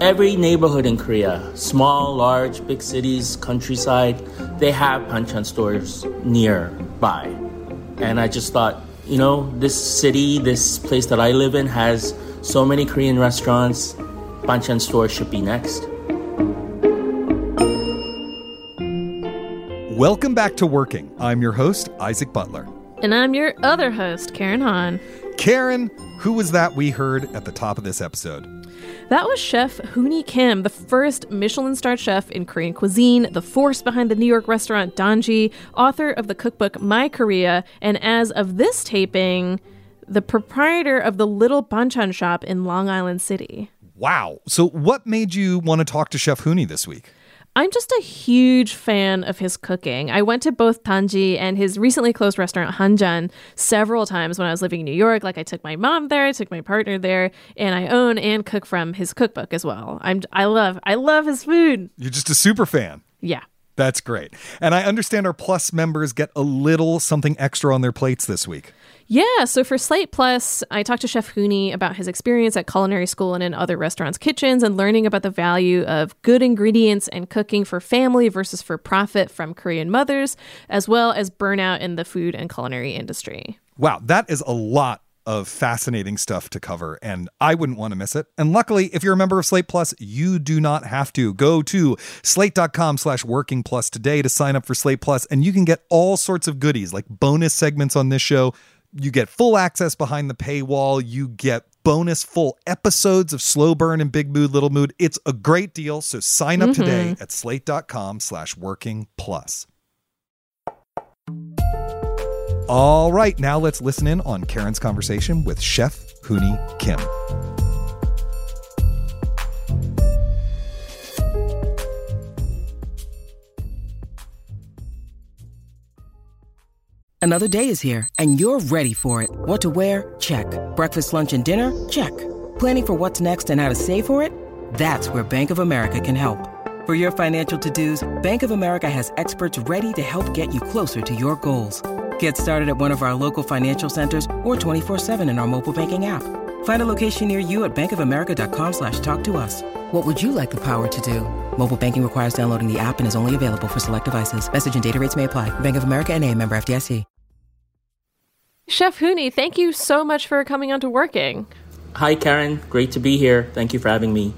Every neighborhood in Korea, small, large, big cities, countryside, they have banchan stores nearby. And I just thought, you know, this city, this place that I live in has so many Korean restaurants. Banchan store should be next. Welcome back to Working. I'm your host, Isaac Butler. And I'm your other host, Karen Hahn. Karen, who was that we heard at the top of this episode? That was Chef Hooni Kim, the first Michelin starred chef in Korean cuisine, the force behind the New York restaurant Danji, author of the cookbook My Korea, and as of this taping, the proprietor of the Little Banchan shop in Long Island City. Wow. So, what made you want to talk to Chef Hooni this week? I'm just a huge fan of his cooking. I went to both Danji and his recently closed restaurant Hanjan several times when I was living in New York. Like I took my mom there, I took my partner there, and I own and cook from his cookbook as well. I'm I love I love his food. You're just a super fan. Yeah. That's great. And I understand our Plus members get a little something extra on their plates this week. Yeah, so for Slate Plus, I talked to Chef Hooni about his experience at culinary school and in other restaurants' kitchens and learning about the value of good ingredients and cooking for family versus for profit from Korean mothers, as well as burnout in the food and culinary industry. Wow, that is a lot of fascinating stuff to cover, and I wouldn't want to miss it. And luckily, if you're a member of Slate Plus, you do not have to. Go to slate.com slash working plus today to sign up for Slate Plus, and you can get all sorts of goodies like bonus segments on this show you get full access behind the paywall. You get bonus full episodes of Slow Burn and Big Mood, Little Mood. It's a great deal. So sign up mm-hmm. today at slate.com slash working plus. All right, now let's listen in on Karen's conversation with Chef Hooni Kim. Another day is here, and you're ready for it. What to wear? Check. Breakfast, lunch, and dinner? Check. Planning for what's next and how to save for it? That's where Bank of America can help. For your financial to-dos, Bank of America has experts ready to help get you closer to your goals. Get started at one of our local financial centers or 24-7 in our mobile banking app. Find a location near you at bankofamerica.com slash talk to us. What would you like the power to do? Mobile banking requires downloading the app and is only available for select devices. Message and data rates may apply. Bank of America and a member FDIC. Chef Hooni, thank you so much for coming on to Working. Hi, Karen. Great to be here. Thank you for having me.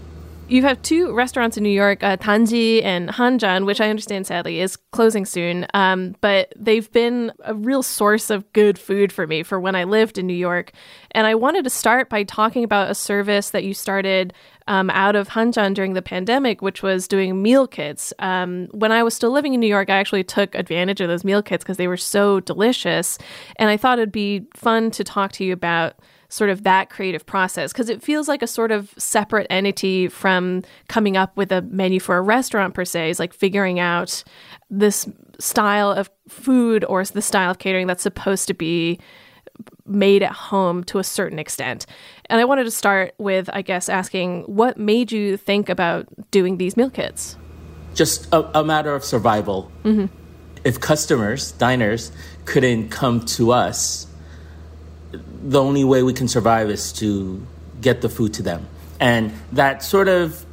You have two restaurants in New York, uh, Danji and Hanjan, which I understand sadly is closing soon. Um, but they've been a real source of good food for me for when I lived in New York. And I wanted to start by talking about a service that you started um, out of Hanjan during the pandemic, which was doing meal kits. Um, when I was still living in New York, I actually took advantage of those meal kits because they were so delicious. And I thought it'd be fun to talk to you about sort of that creative process because it feels like a sort of separate entity from coming up with a menu for a restaurant per se is like figuring out this style of food or the style of catering that's supposed to be made at home to a certain extent. And I wanted to start with, I guess, asking what made you think about doing these meal kits? Just a, a matter of survival. Mm-hmm. If customers, diners, couldn't come to us the only way we can survive is to get the food to them. And that sort of,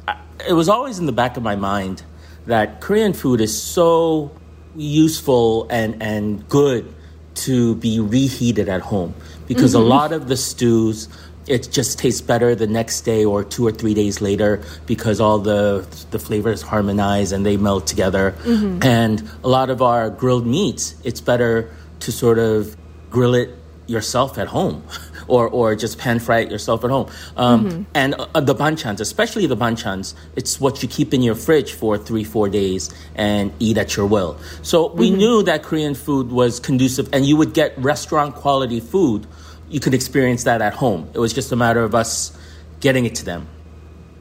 it was always in the back of my mind that Korean food is so useful and, and good to be reheated at home because mm-hmm. a lot of the stews, it just tastes better the next day or two or three days later because all the the flavors harmonize and they melt together. Mm-hmm. And a lot of our grilled meats, it's better to sort of grill it yourself at home or or just pan fry it yourself at home. Um, And uh, the banchans, especially the banchans, it's what you keep in your fridge for three four days and eat at your will. So we knew that Korean food was conducive, and you would get restaurant quality food. You could experience that at home. It was just a matter of us getting it to them.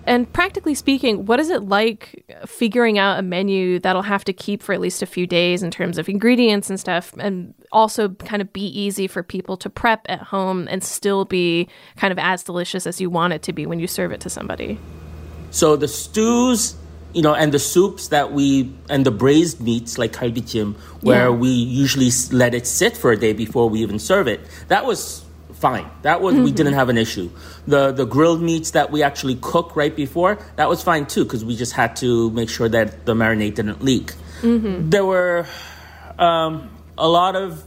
And practically speaking, what is it like figuring out a menu that'll have to keep for at least a few days in terms of ingredients and stuff, and also kind of be easy for people to prep at home and still be kind of as delicious as you want it to be when you serve it to somebody? So the stews, you know, and the soups that we and the braised meats like kalbichim, where Yeah. we usually let it sit for a day before we even serve it. That was fine. That was we didn't have an issue. The the grilled meats that we actually cook right before that was fine too because we just had to make sure that the marinade didn't leak. There were um, a lot of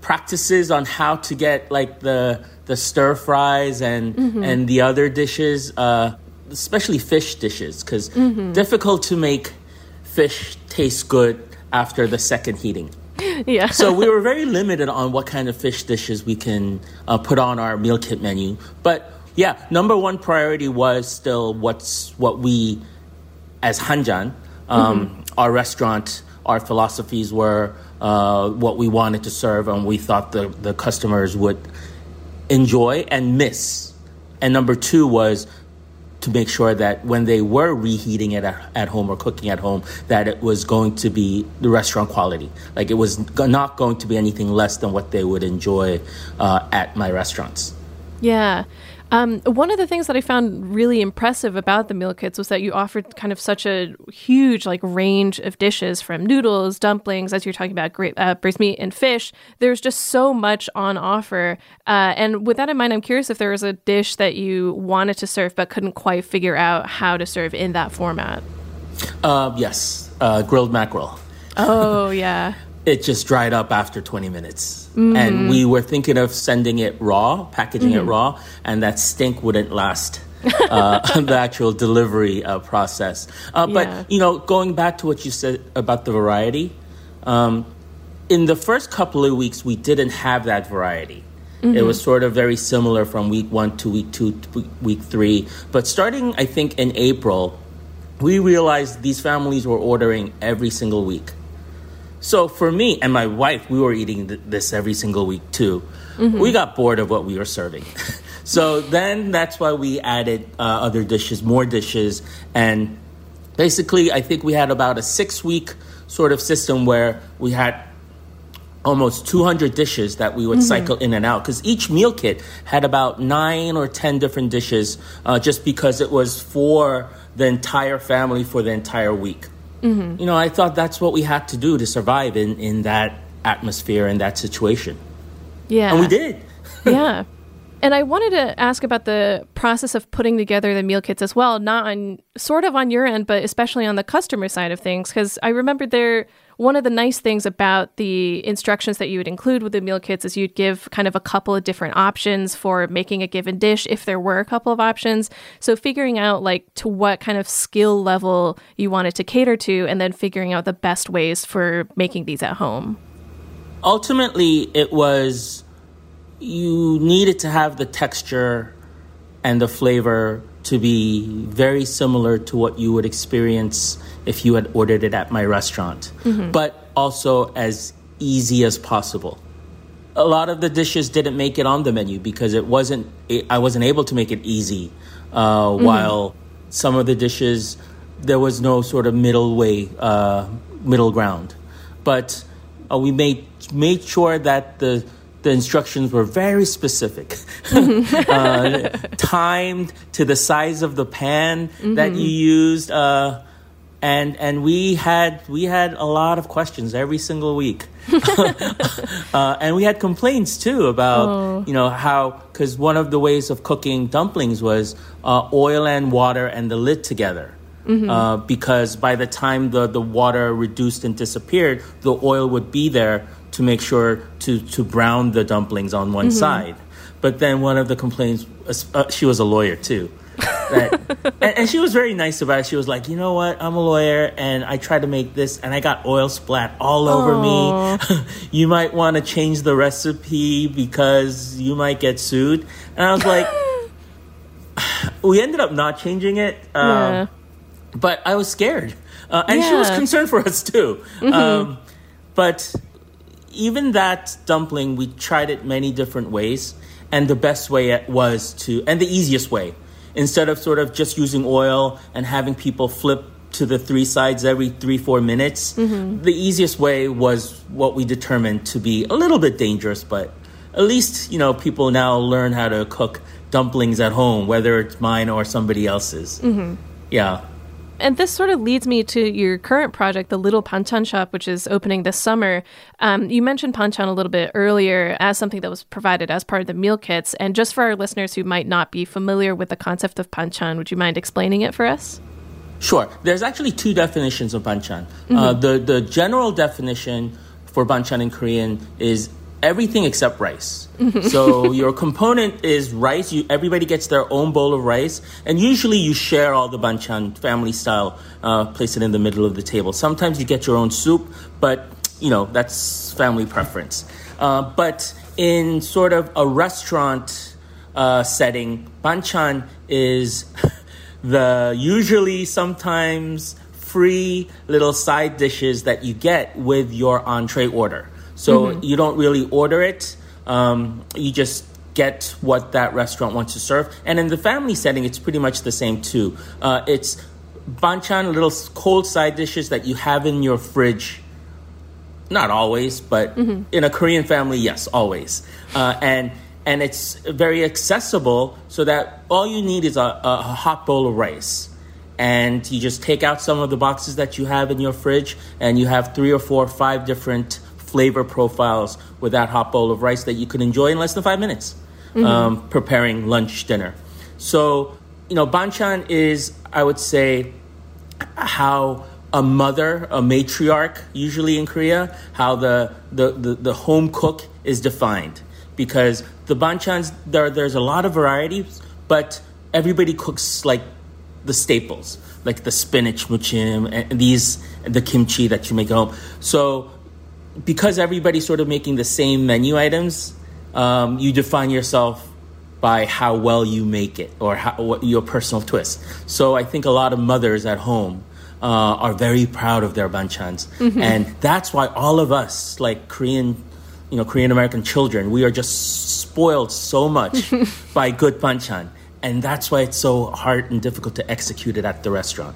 practices on how to get like the the stir fries and and the other dishes, uh, especially fish dishes, because difficult to make fish taste good after the second heating. Yeah. So we were very limited on what kind of fish dishes we can uh, put on our meal kit menu. But yeah, number one priority was still what's what we as Hanjan, um, our restaurant, our philosophies were uh, what we wanted to serve, and we thought the, the customers would enjoy and miss. And number two was to make sure that when they were reheating it at, at home or cooking at home, that it was going to be the restaurant quality. Like it was not going to be anything less than what they would enjoy uh, at my restaurants. Yeah. Um, one of the things that I found really impressive about the meal kits was that you offered kind of such a huge like range of dishes from noodles, dumplings, as you're talking about, great uh, braised meat and fish. There's just so much on offer. Uh, and with that in mind, I'm curious if there was a dish that you wanted to serve but couldn't quite figure out how to serve in that format. Uh, yes, uh, grilled mackerel. Oh yeah. it just dried up after 20 minutes. And we were thinking of sending it raw, packaging it raw, and that stink wouldn't last. uh, the actual delivery uh, process. Uh, but, Yeah. you know, going back to what you said about the variety, um, in the first couple of weeks, we didn't have that variety. It was sort of very similar from week one to week two to week three. But starting, I think, in April, we realized these families were ordering every single week. So for me and my wife, we were eating th- this every single week too. We got bored of what we were serving. so then that's why we added uh, other dishes, more dishes. And basically, I think we had about a six week sort of system where we had almost 200 dishes that we would cycle in and out because each meal kit had about nine or 10 different dishes uh, just because it was for the entire family for the entire week. Mm-hmm. You know, I thought that's what we had to do to survive in, in that atmosphere and that situation. Yeah. And we did. yeah. And I wanted to ask about the process of putting together the meal kits as well, not on sort of on your end, but especially on the customer side of things. Because I remember there, one of the nice things about the instructions that you would include with the meal kits is you'd give kind of a couple of different options for making a given dish if there were a couple of options. So figuring out like to what kind of skill level you wanted to cater to, and then figuring out the best ways for making these at home. ultimately it was you needed to have the texture and the flavor to be very similar to what you would experience if you had ordered it at my restaurant. But also as easy as possible. A lot of the dishes didn't make it on the menu because it wasn't it, i wasn't able to make it easy uh, while some of the dishes there was no sort of middle way uh, middle ground. But uh, we made made sure that the the instructions were very specific, uh, timed to the size of the pan that you used, uh, and and we had we had a lot of questions every single week, uh, and we had complaints too about you know how because one of the ways of cooking dumplings was uh, oil and water and the lid together. Uh, because by the time the, the water reduced and disappeared, the oil would be there to make sure to, to brown the dumplings on one side. But then one of the complaints, uh, she was a lawyer too. that, and, and, she was very nice about it. She was like, you know what, I'm a lawyer, and I tried to make this, and I got oil splat all over Aww. me. you might want to change the recipe because you might get sued. And I was like, we ended up not changing it, um, yeah. but I was scared, uh, and yeah. she was concerned for us too. Mm-hmm. Um, but even that dumpling, we tried it many different ways, and the best way was to, and the easiest way, instead of sort of just using oil and having people flip to the three sides every three four minutes mm-hmm. the easiest way was what we determined to be a little bit dangerous but at least you know people now learn how to cook dumplings at home whether it's mine or somebody else's mm-hmm. yeah and this sort of leads me to your current project, the Little Banchan Shop, which is opening this summer. Um, you mentioned Banchan a little bit earlier as something that was provided as part of the meal kits. And just for our listeners who might not be familiar with the concept of Banchan, would you mind explaining it for us? Sure. There's actually two definitions of Banchan. Mm-hmm. Uh, the, the general definition for Banchan in Korean is everything except rice. so your component is rice. You, everybody gets their own bowl of rice, and usually you share all the banchan family style. Uh, place it in the middle of the table. Sometimes you get your own soup, but you know that's family preference. Uh, but in sort of a restaurant uh, setting, banchan is the usually sometimes free little side dishes that you get with your entree order. So mm-hmm. you don't really order it. Um, you just get what that restaurant wants to serve. And in the family setting, it's pretty much the same too. Uh, it's banchan, little cold side dishes that you have in your fridge. Not always, but mm-hmm. in a Korean family, yes, always. Uh, and and it's very accessible, so that all you need is a, a hot bowl of rice and you just take out some of the boxes that you have in your fridge and you have three or four or five different flavor profiles with that hot bowl of rice that you can enjoy in less than five minutes mm-hmm. um, preparing lunch, dinner. So, you know, banchan is, I would say, how a mother, a matriarch, usually in Korea, how the, the, the, the home cook is defined. Because the banchans, there, there's a lot of varieties, but everybody cooks like the staples, like the spinach muchim and these, the kimchi that you make at home. So because everybody's sort of making the same menu items, um, you define yourself by how well you make it or how, what your personal twist. So I think a lot of mothers at home uh, are very proud of their banchans, mm-hmm. and that's why all of us, like Korean, you know, Korean American children, we are just spoiled so much by good banchan, and that's why it's so hard and difficult to execute it at the restaurant.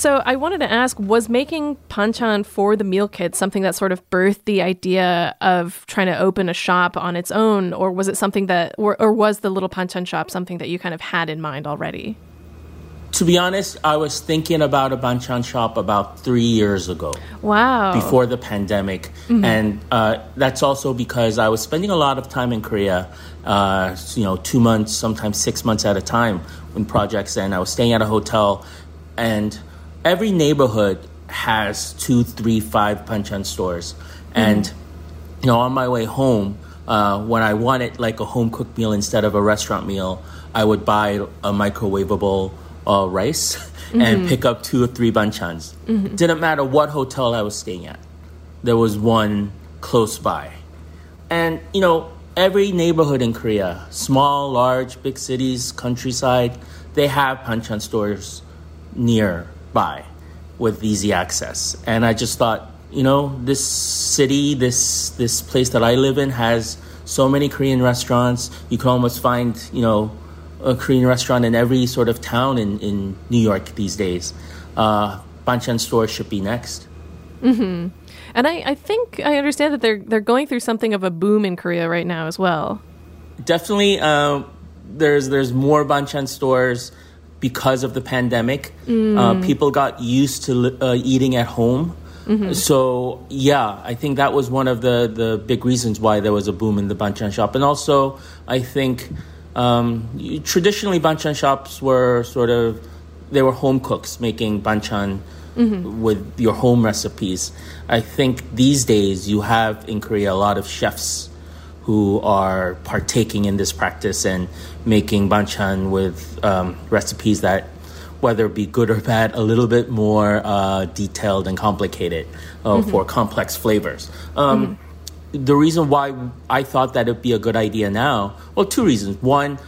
So I wanted to ask was making banchan for the meal kit something that sort of birthed the idea of trying to open a shop on its own, or was it something that, or, or was the little banchan shop something that you kind of had in mind already? To be honest, I was thinking about a banchan shop about three years ago. Wow. Before the pandemic. Mm-hmm. And uh, that's also because I was spending a lot of time in Korea, uh, you know, two months, sometimes six months at a time when projects end. I was staying at a hotel and every neighborhood has two, three, five banchan stores, mm-hmm. and you know, on my way home, uh, when I wanted like a home cooked meal instead of a restaurant meal, I would buy a microwavable uh, rice mm-hmm. and pick up two or three banchans. Mm-hmm. Didn't matter what hotel I was staying at, there was one close by, and you know, every neighborhood in Korea, small, large, big cities, countryside, they have banchan stores near by with easy access. And I just thought, you know, this city, this this place that I live in has so many Korean restaurants. You can almost find, you know, a Korean restaurant in every sort of town in, in New York these days. Uh, Banchan store should be next. Mm-hmm. And I, I think I understand that they're they're going through something of a boom in Korea right now as well. Definitely, uh, there's there's more Banchan stores because of the pandemic. Mm. Uh, people got used to uh, eating at home. Mm-hmm. So yeah, I think that was one of the, the big reasons why there was a boom in the banchan shop, and also I think um, traditionally banchan shops were sort of they were home cooks making banchan mm-hmm. with your home recipes. I think these days you have in Korea a lot of chefs who are partaking in this practice and making banchan with um, recipes that, whether it be good or bad, a little bit more uh, detailed and complicated uh, mm-hmm. for complex flavors. Um, mm-hmm. The reason why I thought that it'd be a good idea now, well, two reasons. One,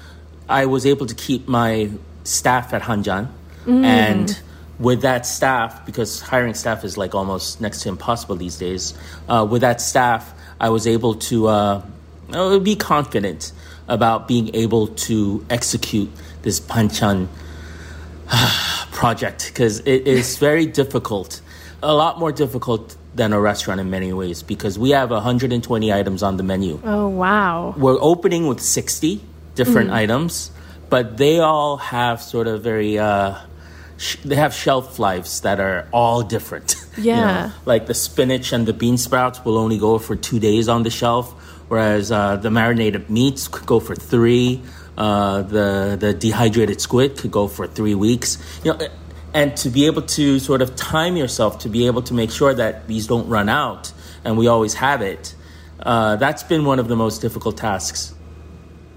I was able to keep my staff at Hanjan, mm. and with that staff, because hiring staff is like almost next to impossible these days, uh, with that staff, I was able to uh, be confident about being able to execute this banchan project because it is very difficult, a lot more difficult than a restaurant in many ways because we have 120 items on the menu. Oh, wow. We're opening with 60 different mm. items, but they all have sort of very uh, sh- they have shelf lives that are all different. Yeah, you know, like the spinach and the bean sprouts will only go for two days on the shelf, whereas uh, the marinated meats could go for three. Uh, the the dehydrated squid could go for three weeks. You know, and to be able to sort of time yourself to be able to make sure that these don't run out and we always have it. Uh, that's been one of the most difficult tasks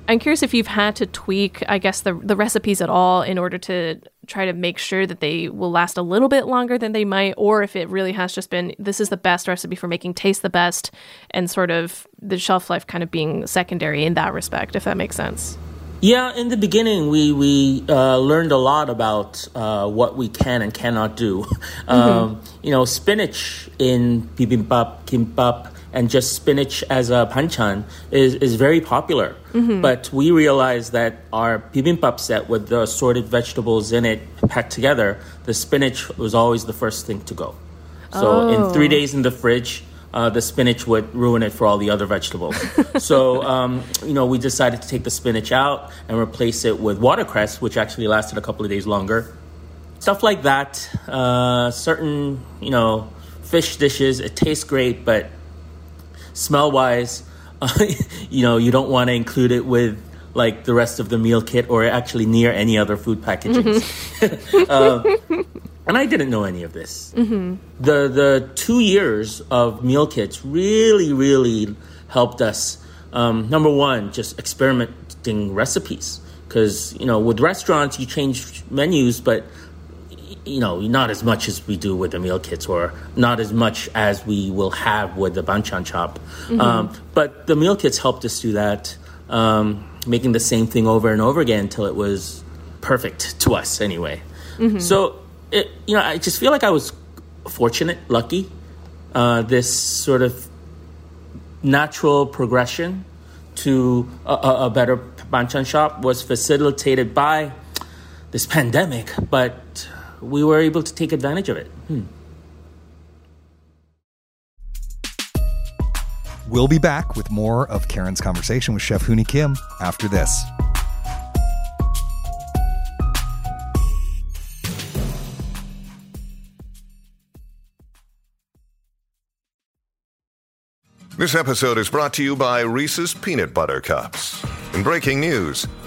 I'm curious if you've had to tweak, I guess, the the recipes at all in order to try to make sure that they will last a little bit longer than they might, or if it really has just been this is the best recipe for making taste the best, and sort of the shelf life kind of being secondary in that respect, if that makes sense. Yeah, in the beginning, we we uh, learned a lot about uh, what we can and cannot do. Mm-hmm. Um, you know, spinach in bibimbap, kimbap and just spinach as a banchan is, is very popular. Mm-hmm. But we realized that our bibimbap set with the assorted vegetables in it packed together, the spinach was always the first thing to go. So oh. in three days in the fridge, uh, the spinach would ruin it for all the other vegetables. so, um, you know, we decided to take the spinach out and replace it with watercress, which actually lasted a couple of days longer. Stuff like that. Uh, certain, you know, fish dishes, it tastes great, but smell wise, uh, you know, you don't want to include it with like the rest of the meal kit or actually near any other food packages. Mm-hmm. uh, and I didn't know any of this. Mm-hmm. The the two years of meal kits really really helped us. Um, number one, just experimenting recipes because you know with restaurants you change menus, but you know, not as much as we do with the meal kits, or not as much as we will have with the banchan chop. Mm-hmm. Um, but the meal kits helped us do that, um, making the same thing over and over again until it was perfect to us, anyway. Mm-hmm. So, it, you know, I just feel like I was fortunate, lucky. Uh, this sort of natural progression to a, a better banchan shop was facilitated by this pandemic, but we were able to take advantage of it. Hmm. We'll be back with more of Karen's conversation with Chef Hooni Kim after this. This episode is brought to you by Reese's Peanut Butter Cups. In breaking news,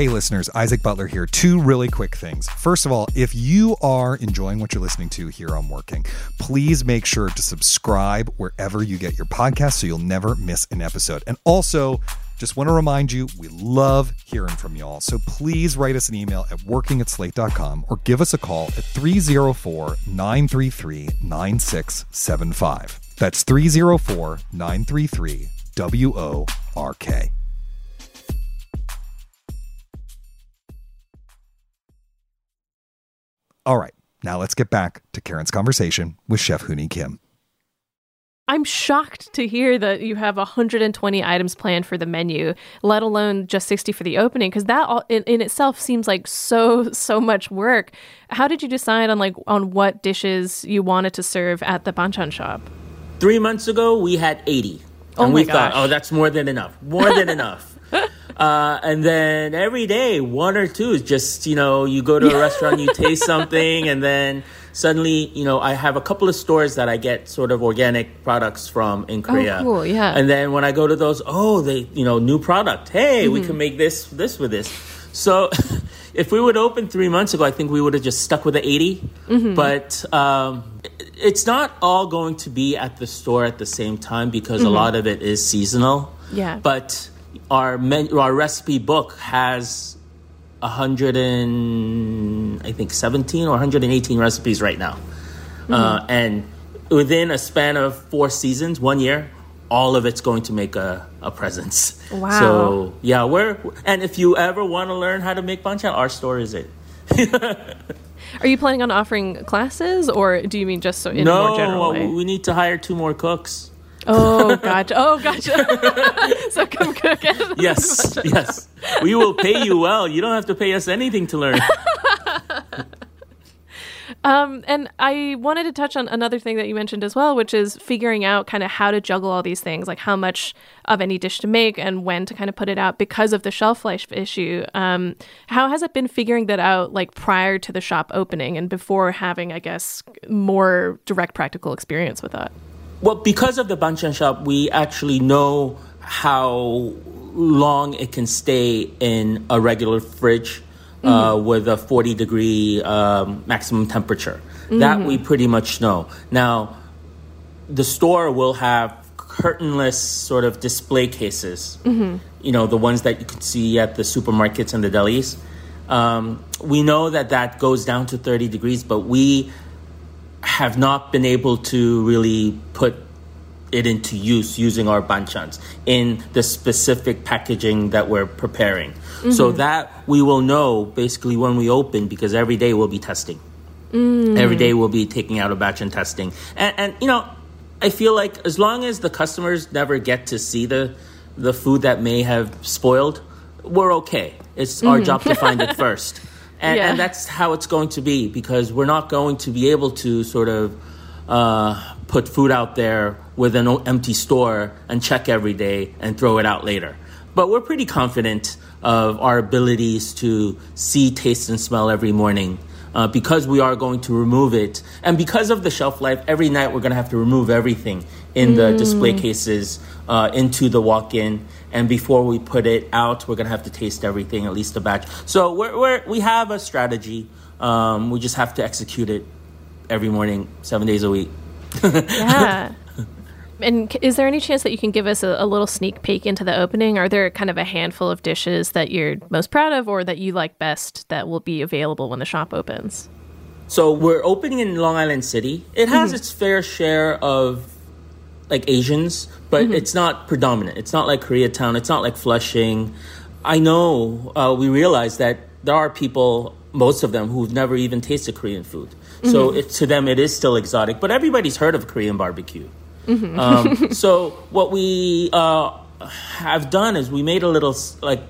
Hey, listeners, Isaac Butler here. Two really quick things. First of all, if you are enjoying what you're listening to here on Working, please make sure to subscribe wherever you get your podcast so you'll never miss an episode. And also, just want to remind you, we love hearing from y'all. So please write us an email at working at or give us a call at 304 933 9675. That's 304 933 W All right, now let's get back to Karen's conversation with Chef Hooni Kim. I'm shocked to hear that you have 120 items planned for the menu, let alone just 60 for the opening, because that all, in, in itself seems like so so much work. How did you decide on like on what dishes you wanted to serve at the banchan shop? Three months ago, we had 80. Oh and my we thought, oh, that's more than enough. More than enough. Uh, and then every day, one or two is just, you know, you go to a restaurant, you taste something, and then suddenly, you know, I have a couple of stores that I get sort of organic products from in Korea. Oh, cool, yeah. And then when I go to those, oh, they, you know, new product. Hey, Mm-hmm. we can make this, this with this. So if we would open three months ago, I think we would have just stuck with the 80. Mm-hmm. But um, it's not all going to be at the store at the same time because Mm-hmm. a lot of it is seasonal. Yeah. But our menu, our recipe book has a hundred and I think seventeen or 118 recipes right now, Mm-hmm. uh, and within a span of four seasons, one year, all of it's going to make a, a presence. Wow. So yeah, we're and if you ever want to learn how to make banchan, our store is it. Are you planning on offering classes, or do you mean just so in no, more general uh, way? we need to hire two more cooks. Oh, gotcha. Oh, gotcha. so come cook it. Yes, yes. We will pay you well. You don't have to pay us anything to learn. Um, and I wanted to touch on another thing that you mentioned as well, which is figuring out kind of how to juggle all these things, like how much of any dish to make and when to kind of put it out because of the shelf life issue. Um, how has it been figuring that out, like prior to the shop opening and before having, I guess, more direct practical experience with that? Well, because of the banchan shop, we actually know how long it can stay in a regular fridge uh, with a 40 degree um, maximum temperature. That we pretty much know. Now, the store will have curtainless sort of display cases. You know, the ones that you can see at the supermarkets and the delis. Um, we know that that goes down to 30 degrees, but we have not been able to really put it into use using our banchans in the specific packaging that we're preparing. So mm-hmm. that we will know basically when we open because every day we'll be testing. Mm. Every day we'll be taking out a batch and testing. And, and you know, I feel like as long as the customers never get to see the the food that may have spoiled, we're okay. It's our mm. job to find it first. And, Yeah. and that's how it's going to be because we're not going to be able to sort of uh, put food out there with an empty store and check every day and throw it out later. But we're pretty confident of our abilities to see, taste, and smell every morning uh, because we are going to remove it. And because of the shelf life, every night we're going to have to remove everything in the display cases uh, into the walk in. And before we put it out, we're going to have to taste everything, at least a batch. So we're, we're, we have a strategy. Um, we just have to execute it every morning, seven days a week. Yeah. And is there any chance that you can give us a, a little sneak peek into the opening? Are there kind of a handful of dishes that you're most proud of or that you like best that will be available when the shop opens? So we're opening in Long Island City. It has mm-hmm. its fair share of like Asians, but mm-hmm. it's not predominant. It's not like Koreatown. It's not like Flushing. I know uh, we realize that there are people, most of them, who've never even tasted Korean food. So mm-hmm. it, to them, it is still exotic. But everybody's heard of Korean barbecue. Um, so what we uh, have done is we made a little like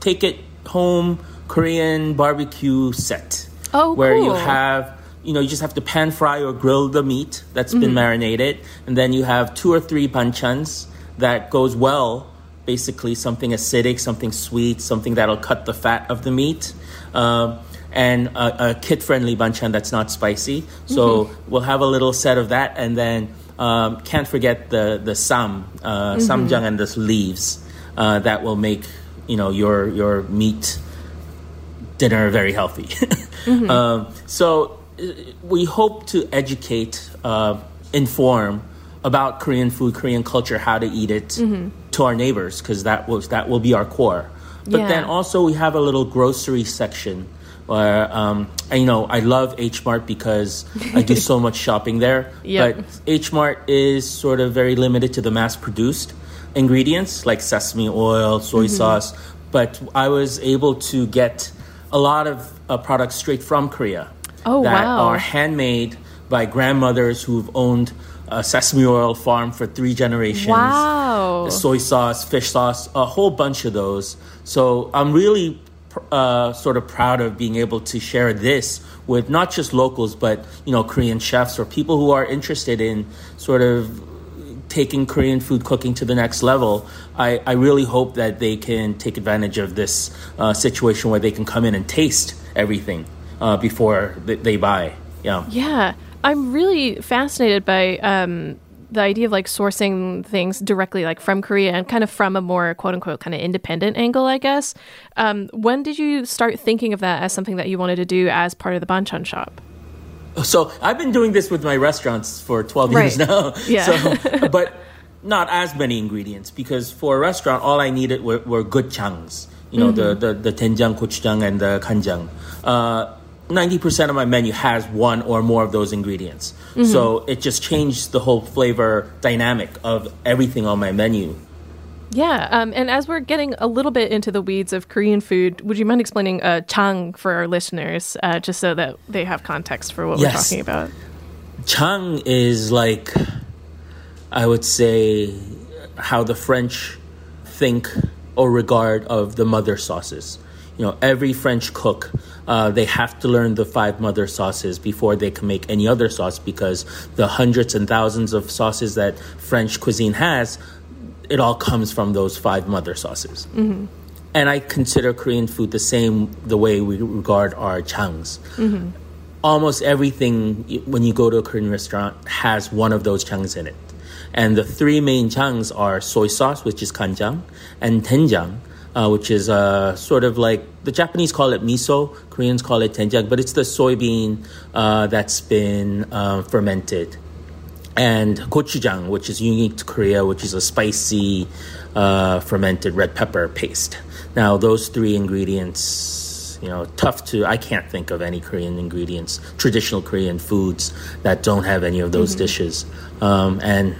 take it home Korean barbecue set. Oh, where you have you know you just have to pan fry or grill the meat that's been marinated, and then you have two or three banchans that goes well. Basically, something acidic, something sweet, something that'll cut the fat of the meat. Um, and a, a kid-friendly banchan that's not spicy. So we'll have a little set of that, and then um, can't forget the the sam, uh, samjang, and the leaves uh, that will make you know your your meat dinner very healthy. mm-hmm. um, so uh, we hope to educate, uh, inform about Korean food, Korean culture, how to eat it mm-hmm. to our neighbors because that was that will be our core. But yeah. then also we have a little grocery section where um, you know I love H Mart because I do so much shopping there. Yep. But H Mart is sort of very limited to the mass produced ingredients like sesame oil, soy mm-hmm. sauce. But I was able to get a lot of uh, products straight from Korea. Oh, that wow. are handmade by grandmothers who've owned a sesame oil farm for three generations. Wow. Soy sauce, fish sauce, a whole bunch of those. So I'm really uh, sort of proud of being able to share this with not just locals, but you know Korean chefs or people who are interested in sort of taking Korean food cooking to the next level. I, I really hope that they can take advantage of this uh, situation where they can come in and taste everything uh, before they buy. Yeah. Yeah. I'm really fascinated by um, the idea of like sourcing things directly like from Korea and kind of from a more quote unquote kind of independent angle, I guess. Um, when did you start thinking of that as something that you wanted to do as part of the banchan shop? So I've been doing this with my restaurants for 12 right. years now. Yeah. So, but not as many ingredients because for a restaurant, all I needed were, were good changs. You know, mm-hmm. the, the, the doenjang, gochujang, and the kanjang. Uh, 90% of my menu has one or more of those ingredients. Mm-hmm. So it just changed the whole flavor dynamic of everything on my menu. Yeah, um, and as we're getting a little bit into the weeds of Korean food, would you mind explaining uh, chang for our listeners, uh, just so that they have context for what yes. we're talking about? Chang is like, I would say, how the French think or regard of the mother sauces. You know, every French cook uh, they have to learn the five mother sauces before they can make any other sauce because the hundreds and thousands of sauces that French cuisine has, it all comes from those five mother sauces. Mm-hmm. And I consider Korean food the same the way we regard our changs. Mm-hmm. Almost everything when you go to a Korean restaurant has one of those changs in it. And the three main changs are soy sauce, which is kanjang, and doenjang, uh, which is uh, sort of like the Japanese call it miso, Koreans call it doenjang, but it's the soybean uh, that's been uh, fermented. And gochujang, which is unique to Korea, which is a spicy uh, fermented red pepper paste. Now, those three ingredients, you know, tough to, I can't think of any Korean ingredients, traditional Korean foods that don't have any of those mm-hmm. dishes. Um, and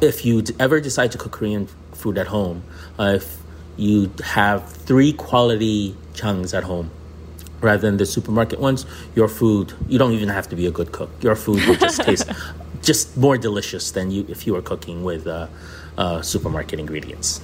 if you ever decide to cook Korean food at home, uh, if you have three quality changs at home rather than the supermarket ones, your food, you don't even have to be a good cook. Your food will just taste just more delicious than you if you were cooking with uh, uh, supermarket ingredients.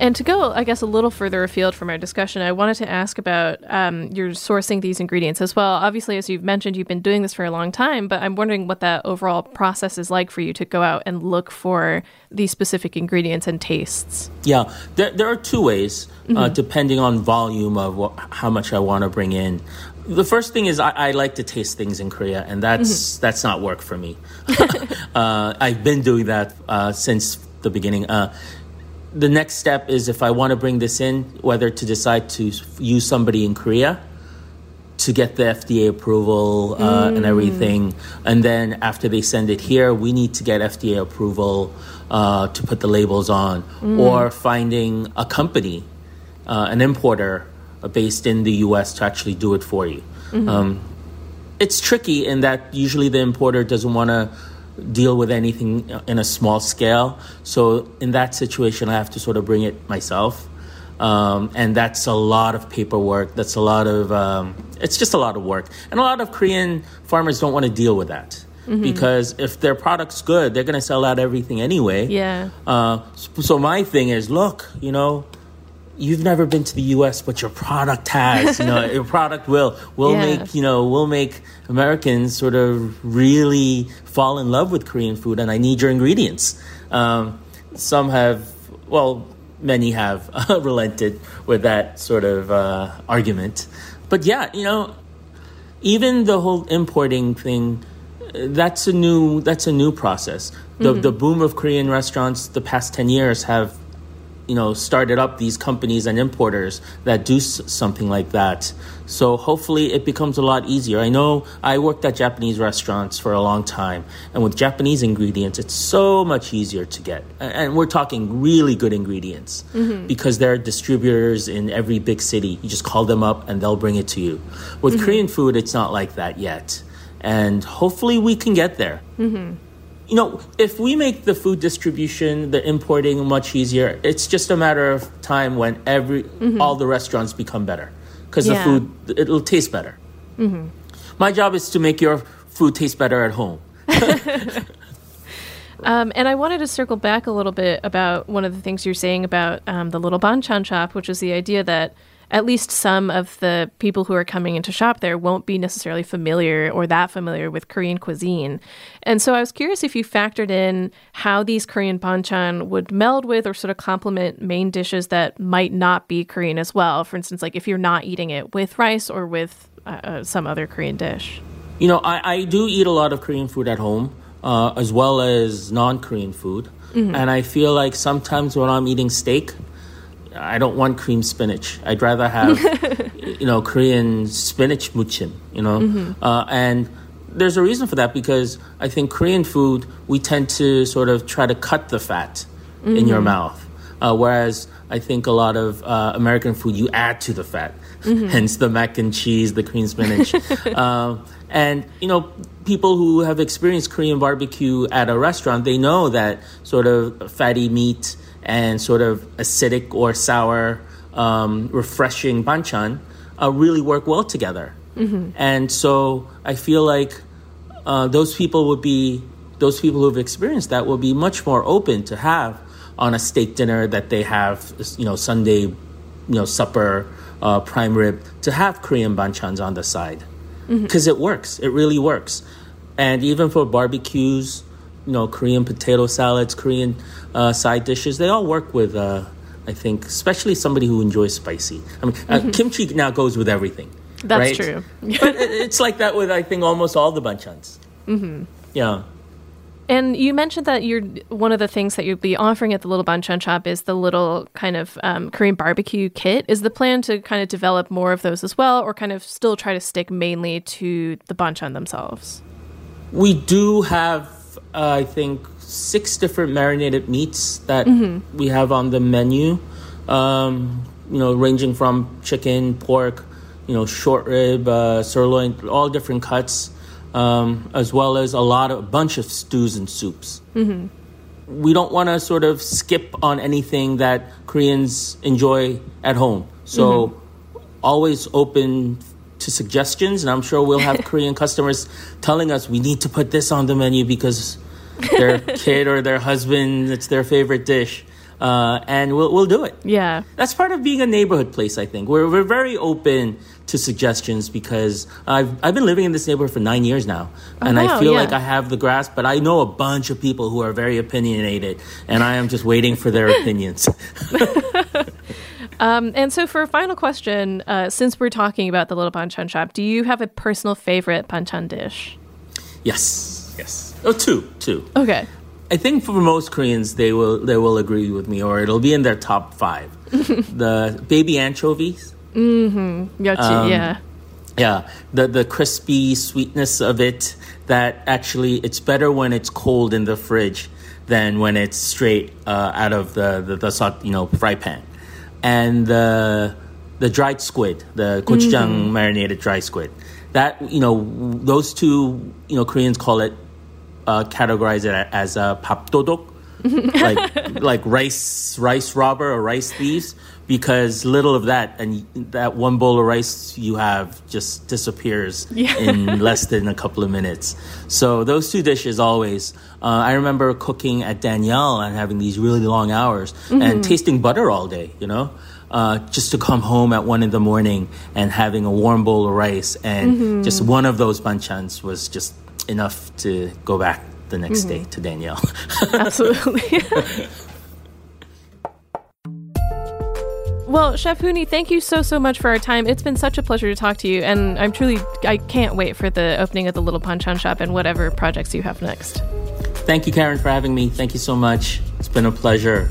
And to go, I guess, a little further afield from our discussion, I wanted to ask about um, your sourcing these ingredients as well. Obviously, as you've mentioned, you've been doing this for a long time, but I'm wondering what that overall process is like for you to go out and look for these specific ingredients and tastes. Yeah, there, there are two ways, uh, mm-hmm. uh, depending on volume of what, how much I want to bring in. The first thing is I, I, like to taste things in Korea, and that's mm-hmm. that's not work for me. uh, I've been doing that uh, since the beginning. The next step is if I want to bring this in, whether to decide to use somebody in Korea to get the FDA approval uh, mm. and everything. And then after they send it here, we need to get FDA approval uh, to put the labels on, mm. or finding a company, uh, an importer uh, based in the US to actually do it for you. Mm-hmm. Um, it's tricky in that usually the importer doesn't want to deal with anything in a small scale. So in that situation, I have to sort of bring it myself. Um, and that's a lot of paperwork. That's a lot of, um, it's just a lot of work. And a lot of Korean farmers don't want to deal with that. Mm-hmm. Because if their product's good, they're going to sell out everything anyway. Yeah. Uh, so, so my thing is, look, you know, you've never been to the U.S., but your product has. You know, your product will will yeah. make you know will make Americans sort of really fall in love with Korean food, and I need your ingredients. Um, some have, well, many have uh, relented with that sort of uh, argument, but yeah, you know, even the whole importing thing. That's a new. That's a new process. The mm-hmm. the boom of Korean restaurants the past ten years have you know, started up these companies and importers that do s- something like that. So hopefully it becomes a lot easier. I know I worked at Japanese restaurants for a long time, and with Japanese ingredients, it's so much easier to get. And we're talking really good ingredients mm-hmm. because there are distributors in every big city. You just call them up and they'll bring it to you. With mm-hmm. Korean food, it's not like that yet. And hopefully we can get there mm-hmm. You know, if we make the food distribution, the importing much easier, it's just a matter of time when every all the restaurants become better because Yeah. the food it'll taste better. My job is to make your food taste better at home. Um, and I wanted to circle back a little bit about one of the things you're saying about um, the little banchan shop, which is the idea that at least some of the people who are coming into shop there won't be necessarily familiar or that familiar with Korean cuisine. And so I was curious if you factored in how these Korean banchan would meld with or sort of complement main dishes that might not be Korean as well. For instance, like if you're not eating it with rice or with uh, uh, some other Korean dish. You know, I, I do eat a lot of Korean food at home, uh, as well as non Korean food. And I feel like sometimes when I'm eating steak, I don't want cream spinach. I'd rather have, you know, Korean spinach muchim, you know? Uh, and there's a reason for that because I think Korean food, we tend to sort of try to cut the fat in your mouth. Uh, whereas I think a lot of uh, American food, you add to the fat. Hence the mac and cheese, the cream spinach. um, and, you know, people who have experienced Korean barbecue at a restaurant, they know that sort of fatty meat and sort of acidic or sour, um, refreshing banchan uh, really work well together. And so I feel like uh, those people would be those people who have experienced that will be much more open to have on a steak dinner that they have, you know, Sunday, you know, supper, uh, prime rib, to have Korean banchans on the side because it works. It really works. And even for barbecues, you know, Korean potato salads, Korean uh, side dishes, they all work with. Uh, I think, especially somebody who enjoys spicy. I mean, uh, kimchi now goes with everything. That's right? true. but it's like that with I think almost all the banchans. Mm-hmm. Yeah. And you mentioned that you're one of the things that you'd be offering at the Little Banchan Shop is the little kind of um, Korean barbecue kit. Is the plan to kind of develop more of those as well, or kind of still try to stick mainly to the banchan themselves? We do have, uh, I think, six different marinated meats that we have on the menu. Um, you know, ranging from chicken, pork, you know, short rib, uh, sirloin, all different cuts, um, as well as a lot of a bunch of stews and soups. We don't want to sort of skip on anything that Koreans enjoy at home. So always open to suggestions, and I'm sure we'll have Korean customers telling us we need to put this on the menu because their kid or their husband it's their favorite dish, uh, and we'll we'll do it. Yeah. That's part of being a neighborhood place. I think we're we're very open to suggestions because I've I've been living in this neighborhood for nine years now, and wow, I feel yeah. like I have the grasp. But I know a bunch of people who are very opinionated, and I am just waiting for their opinions. Um, and so, for a final question, uh, since we're talking about the Little Banchan Shop, do you have a personal favorite banchan dish? yes, yes. Oh, two, two. Okay. I think for most Koreans, they will they will agree with me, or it'll be in their top five. the baby anchovies, Yachi, Um, yeah. yeah, the the crispy sweetness of it. That actually, it's better when it's cold in the fridge than when it's straight uh, out of the the, the you know fry pan. And the the dried squid, the gochujang marinated dry squid. That you know, those two, you know, Koreans call it uh, categorize it as a papdodok, like like rice rice robber or rice thieves, because little of that and that one bowl of rice you have just disappears in less than a couple of minutes. So those two dishes always. Uh, I remember cooking at Daniel and having these really long hours and tasting butter all day. You know. Uh, just to come home at one in the morning and having a warm bowl of rice and just one of those banchans was just enough to go back the next mm-hmm. day to Daniel. Absolutely. well, Chef Hooni, thank you so, so much for our time. It's been such a pleasure to talk to you, and I'm truly, I can't wait for the opening of the Little Banchan Shop and whatever projects you have next. Thank you, Karen, for having me. Thank you so much. It's been a pleasure.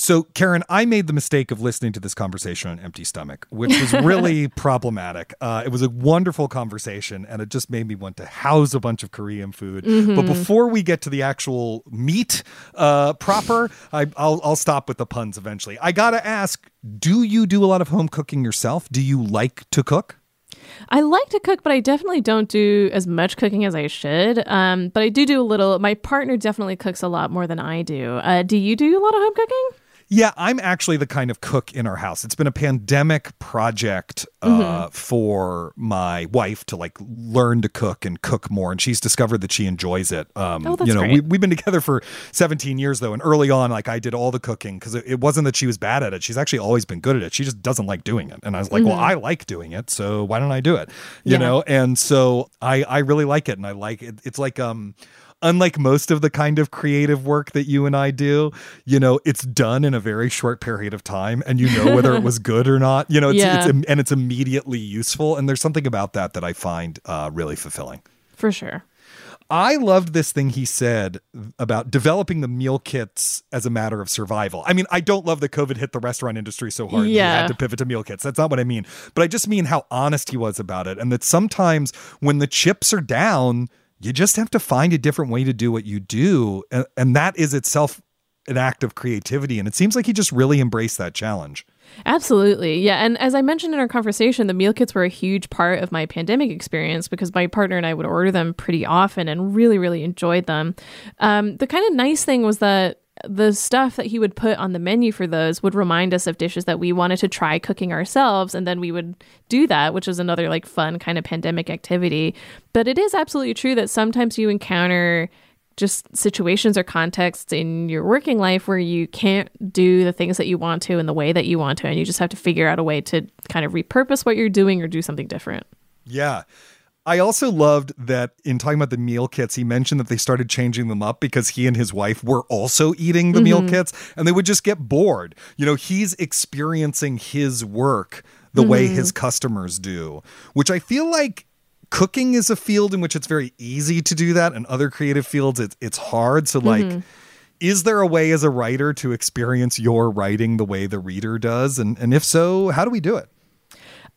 So, Karen, I made the mistake of listening to this conversation on empty stomach, which was really problematic. Uh, it was a wonderful conversation, and it just made me want to house a bunch of Korean food. Mm-hmm. But before we get to the actual meat uh, proper, I, I'll, I'll stop with the puns eventually. I gotta ask: Do you do a lot of home cooking yourself? Do you like to cook? I like to cook, but I definitely don't do as much cooking as I should. Um, but I do do a little. My partner definitely cooks a lot more than I do. Uh, do you do a lot of home cooking? Yeah, I'm actually the kind of cook in our house. It's been a pandemic project uh, for my wife to like learn to cook and cook more, and she's discovered that she enjoys it. Um, Oh, that's you know, great. we, we've been together for 17 years though, and early on, like I did all the cooking because it, it wasn't that she was bad at it. She's actually always been good at it. She just doesn't like doing it, and I was like, well, I like doing it, so why don't I do it? You Yeah. know, and so I I really like it, and I like it. It's like um unlike most of the kind of creative work that you and I do, you know, it's done in a very short period of time and you know whether it was good or not. You know, it's, Yeah. it's and it's immediately useful and there's something about that that I find uh, really fulfilling. For sure. I loved this thing he said about developing the meal kits as a matter of survival. I mean, I don't love that COVID hit the restaurant industry so hard. Yeah. You had to pivot to meal kits. That's not what I mean. But I just mean how honest he was about it. And that sometimes when the chips are down, you just have to find a different way to do what you do. And, and that is itself an act of creativity. And it seems like he just really embraced that challenge. Absolutely. Yeah. And as I mentioned in our conversation, the meal kits were a huge part of my pandemic experience because my partner and I would order them pretty often and really, really enjoyed them. Um, the kind of nice thing was that the stuff that he would put on the menu for those would remind us of dishes that we wanted to try cooking ourselves and then we would do that which was another like fun kind of pandemic activity but it is absolutely true that sometimes you encounter just situations or contexts in your working life where you can't do the things that you want to in the way that you want to and you just have to figure out a way to kind of repurpose what you're doing or do something different Yeah. I also loved that in talking about the meal kits, he mentioned that they started changing them up because he and his wife were also eating the meal mm-hmm. kits and they would just get bored. You know, he's experiencing his work the way mm-hmm. his customers do, which I feel like cooking is a field in which it's very easy to do that and other creative fields it's it's hard. So like mm-hmm. is there a way as a writer to experience your writing the way the reader does? And and if so how do we do it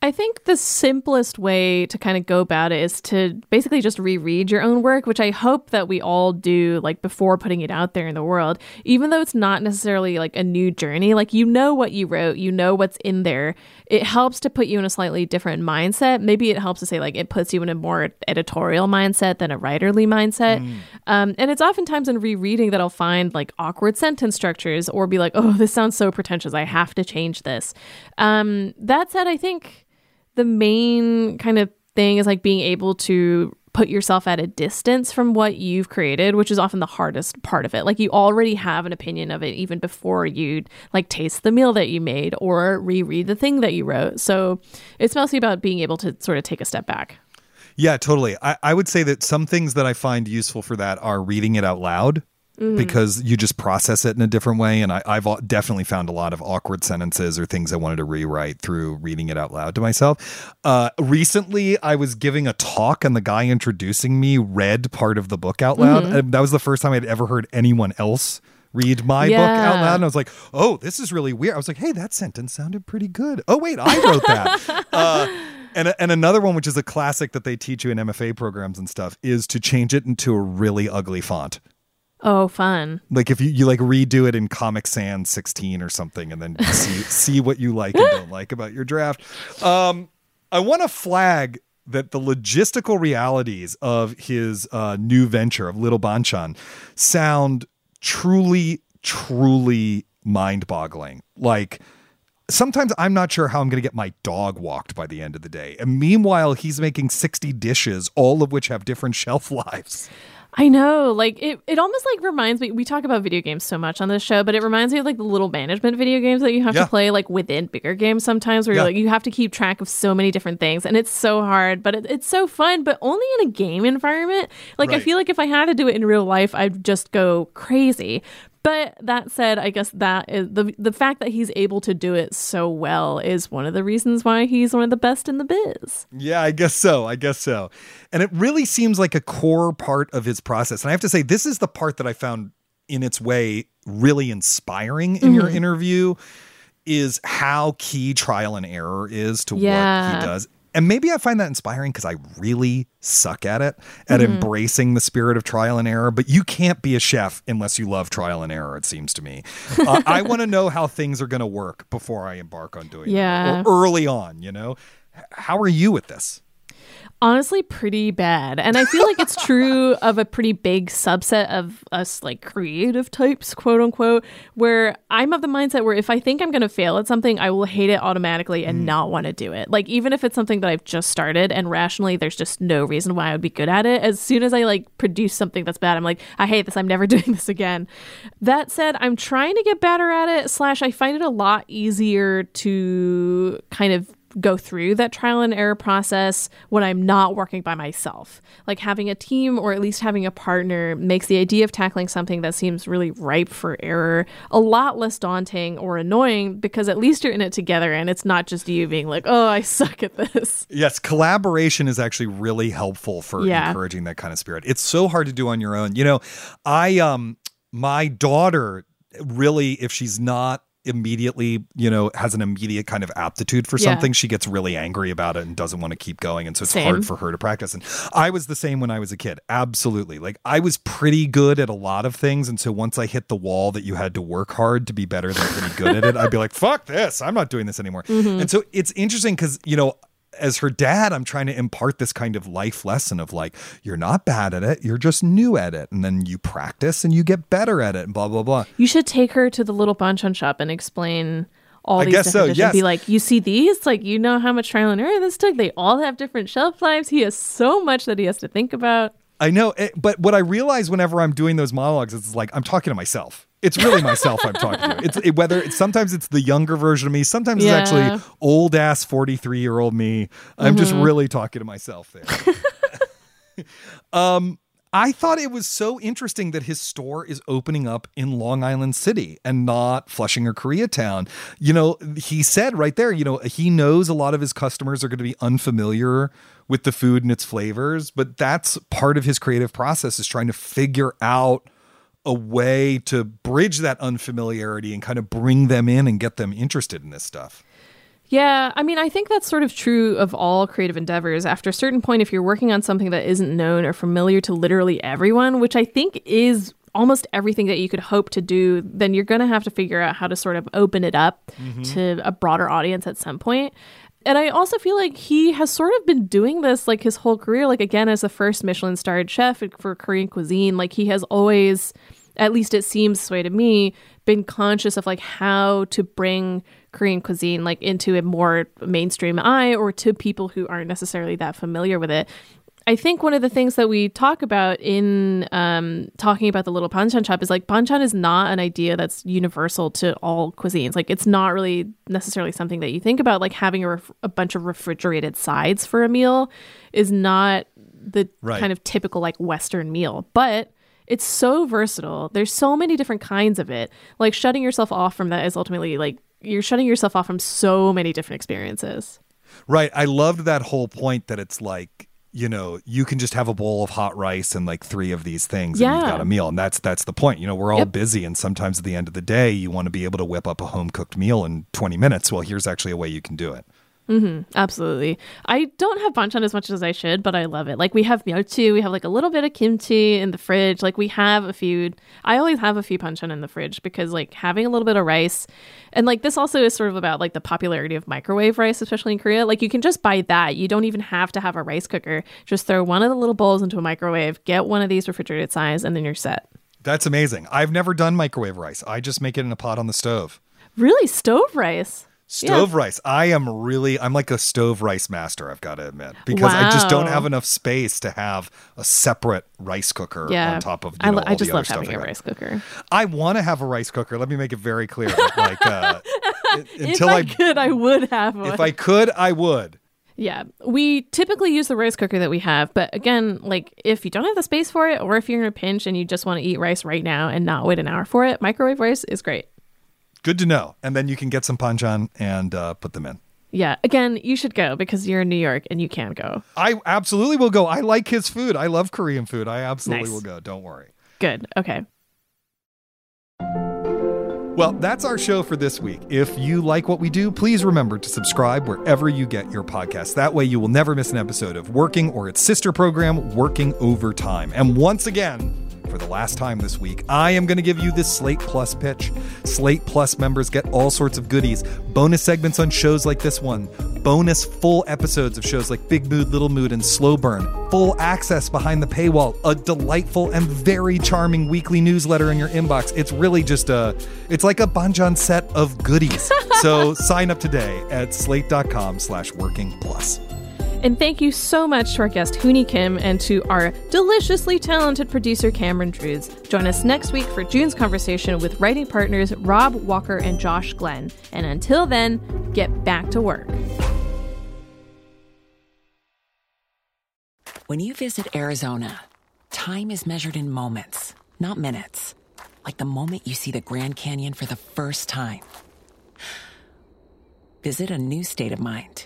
I think the simplest way to kind of go about it is to basically just reread your own work, which I hope that we all do like before putting it out there in the world. Even though it's not necessarily like a new journey, like you know what you wrote, you know what's in there. It helps to put you in a slightly different mindset. Maybe it helps to say like it puts you in a more editorial mindset than a writerly mindset. Um, and it's oftentimes in rereading that I'll find like awkward sentence structures or be like, oh, this sounds so pretentious. I have to change this. Um, that said, I think the main kind of thing is like being able to put yourself at a distance from what you've created, which is often the hardest part of it. Like you already have an opinion of it even before you like taste the meal that you made or reread the thing that you wrote. So it's mostly about being able to sort of take a step back. Yeah, totally. I, I would say that some things that I find useful for that are reading it out loud because you just process it in a different way. And I, I've definitely found a lot of awkward sentences or things I wanted to rewrite through reading it out loud to myself. Uh, recently, I was giving a talk and the guy introducing me read part of the book out loud. And that was the first time I'd ever heard anyone else read my book out loud. And I was like, oh, this is really weird. I was like, hey, that sentence sounded pretty good. Oh, wait, I wrote that. uh, and, and another one, which is a classic that they teach you in MFA programs and stuff, is to change it into a really ugly font. Oh, fun. Like if you, you like redo it in Comic Sans 16 or something, and then see see what you like and don't like about your draft. Um, I want to flag that the logistical realities of his uh, new venture of Little Banchan sound truly, truly mind-boggling. Like sometimes I'm not sure how I'm going to get my dog walked by the end of the day. And meanwhile, he's making 60 dishes, all of which have different shelf lives. I know. Like it, it almost like reminds me we talk about video games so much on this show, but it reminds me of like the little management video games that you have Yeah. to play like within bigger games sometimes where Yeah. you're like you have to keep track of so many different things and it's so hard, but it, it's so fun, but only in a game environment. Like I feel like if I had to do it in real life, I'd just go crazy. But that said, I guess that is the the fact that he's able to do it so well is one of the reasons why he's one of the best in the biz. Yeah, I guess so. I guess so. And it really seems like a core part of his process. And I have to say, this is the part that I found in its way really inspiring in your mm-hmm. interview is how key trial and error is to what he does. And maybe I find that inspiring because I really suck at it, at embracing the spirit of trial and error. But you can't be a chef unless you love trial and error, it seems to me. Uh, I want to know how things are going to work before I embark on doing Yeah. them, or early on, you know? How are you with this? Honestly pretty bad. And i feel like it's true of a pretty big subset of us like creative types quote unquote where i'm of the mindset where if i think i'm going to fail at something i will hate it automatically and mm. not want to do it. Like even if it's something that i've just started and rationally there's just no reason why i would be good at it as soon as i like produce something that's bad i'm like i hate this. I'm never doing this again. That said i'm trying to get better at it slash i find it a lot easier to kind of go through that trial and error process when I'm not working by myself. Like having a team or at least having a partner makes the idea of tackling something that seems really ripe for error a lot less daunting or annoying because at least you're in it together and it's not just you being like, oh, I suck at this. Yes, collaboration is actually really helpful for Yeah. encouraging that kind of spirit. It's so hard to do on your own. You know, I um my daughter really if she's not immediately, you know, has an immediate kind of aptitude for Yeah. something, she gets really angry about it and doesn't want to keep going and so it's Same. hard for her to practice. And I was the same when I was a kid. Absolutely. Like I was pretty good at a lot of things and so once I hit the wall that you had to work hard to be better than pretty good at it, I'd be like, "Fuck this. I'm not doing this anymore." Mm-hmm. And so it's interesting cuz, you know, as her dad, I'm trying to impart this kind of life lesson of like, you're not bad at it, you're just new at it. And then you practice and you get better at it and blah, blah, blah. You should take her to the little banchan shop and explain all I these guess so, yes. Be like, you see these? Like, you know how much trial and error this took? They all have different shelf lives. He has so much that he has to think about. I know, it, but what I realize whenever I'm doing those monologues is like I'm talking to myself. It's really myself I'm talking to. It's it, whether it's sometimes it's the younger version of me, sometimes Yeah. it's actually old ass 43 year old me. I'm just Mm-hmm. really talking to myself there. um, I thought it was so interesting that his store is opening up in Long Island City and not Flushing or Koreatown. You know, he said right there, you know, he knows a lot of his customers are going to be unfamiliar with the food and its flavors, but that's part of his creative process is trying to figure out a way to bridge that unfamiliarity and kind of bring them in and get them interested in this stuff. Yeah, I mean, I think that's sort of true of all creative endeavors. After a certain point, if you're working on something that isn't known or familiar to literally everyone, which I think is almost everything that you could hope to do, then you're going to have to figure out how to sort of open it up mm-hmm. to a broader audience at some point. And I also feel like he has sort of been doing this like his whole career. Like, again, as the first Michelin starred chef for Korean cuisine, like he has always at least it seems this way to me, been conscious of like how to bring Korean cuisine like into a more mainstream eye or to people who aren't necessarily that familiar with it. I think one of the things that we talk about in um, talking about the little banchan shop is like banchan is not an idea that's universal to all cuisines. Like it's not really necessarily something that you think about. Like having a, ref- a bunch of refrigerated sides for a meal is not the Right. kind of typical like Western meal, but it's so versatile. There's so many different kinds of it. Like shutting yourself off from that is ultimately like you're shutting yourself off from so many different experiences. Right. I loved that whole point that it's like, you know, you can just have a bowl of hot rice and like three of these things and you've got a meal. And that's that's the point. You know, we're all Yep. busy and sometimes at the end of the day you want to be able to whip up a home cooked meal in 20 minutes. Well, here's actually a way you can do it. Mm-hmm. Absolutely. I don't have banchan as much as I should, but I love it. Like we have myeolchi, we have like a little bit of kimchi in the fridge. Like we have a few. I always have a few banchan in the fridge because like having a little bit of rice, and like this also is sort of about like the popularity of microwave rice, especially in Korea. Like you can just buy that. You don't even have to have a rice cooker. Just throw one of the little bowls into a microwave, get one of these refrigerated size, and then you're set. That's amazing. I've never done microwave rice. I just make it in a pot on the stove. Really, stove rice. Stove rice. I am really, I'm like a stove rice master, I've got to admit, because I just don't have enough space to have a separate rice cooker Yeah. on top of, you I, know, I all just love having I a rice cooker. I want to have a rice cooker. Let me make it very clear. Like, uh, if until I, I, could, I would have one. if I could, I would. Yeah, we typically use the rice cooker that we have, but again, like if you don't have the space for it, or if you're in a pinch and you just want to eat rice right now and not wait an hour for it, microwave rice is great. Good to know. And then you can get some banchan and uh, put them in. Yeah, again, you should go because you're in New York and you can go. I absolutely will go. I like his food. I love Korean food. I absolutely Nice. will go. Don't worry. Good. Okay. Well, that's our show for this week. If you like what we do, please remember to subscribe wherever you get your podcast. That way, you will never miss an episode of Working or its sister program, Working Overtime. And once again, for the last time this week, I am going to give you this Slate Plus pitch. Slate Plus members get all sorts of goodies, bonus segments on shows like this one, bonus full episodes of shows like Big Mood, Little Mood, and Slow Burn, full access behind the paywall, a delightful and very charming weekly newsletter in your inbox. It's really just a, it's like a banchan set of goodies. so sign up today at slate.com slash working plus. And thank you so much to our guest Hooni Kim and to our deliciously talented producer Cameron Drews. Join us next week for June's conversation with writing partners Rob Walker and Josh Glenn. And until then, get back to work. When you visit Arizona, time is measured in moments, not minutes. Like the moment you see the Grand Canyon for the first time. Visit a new state of mind.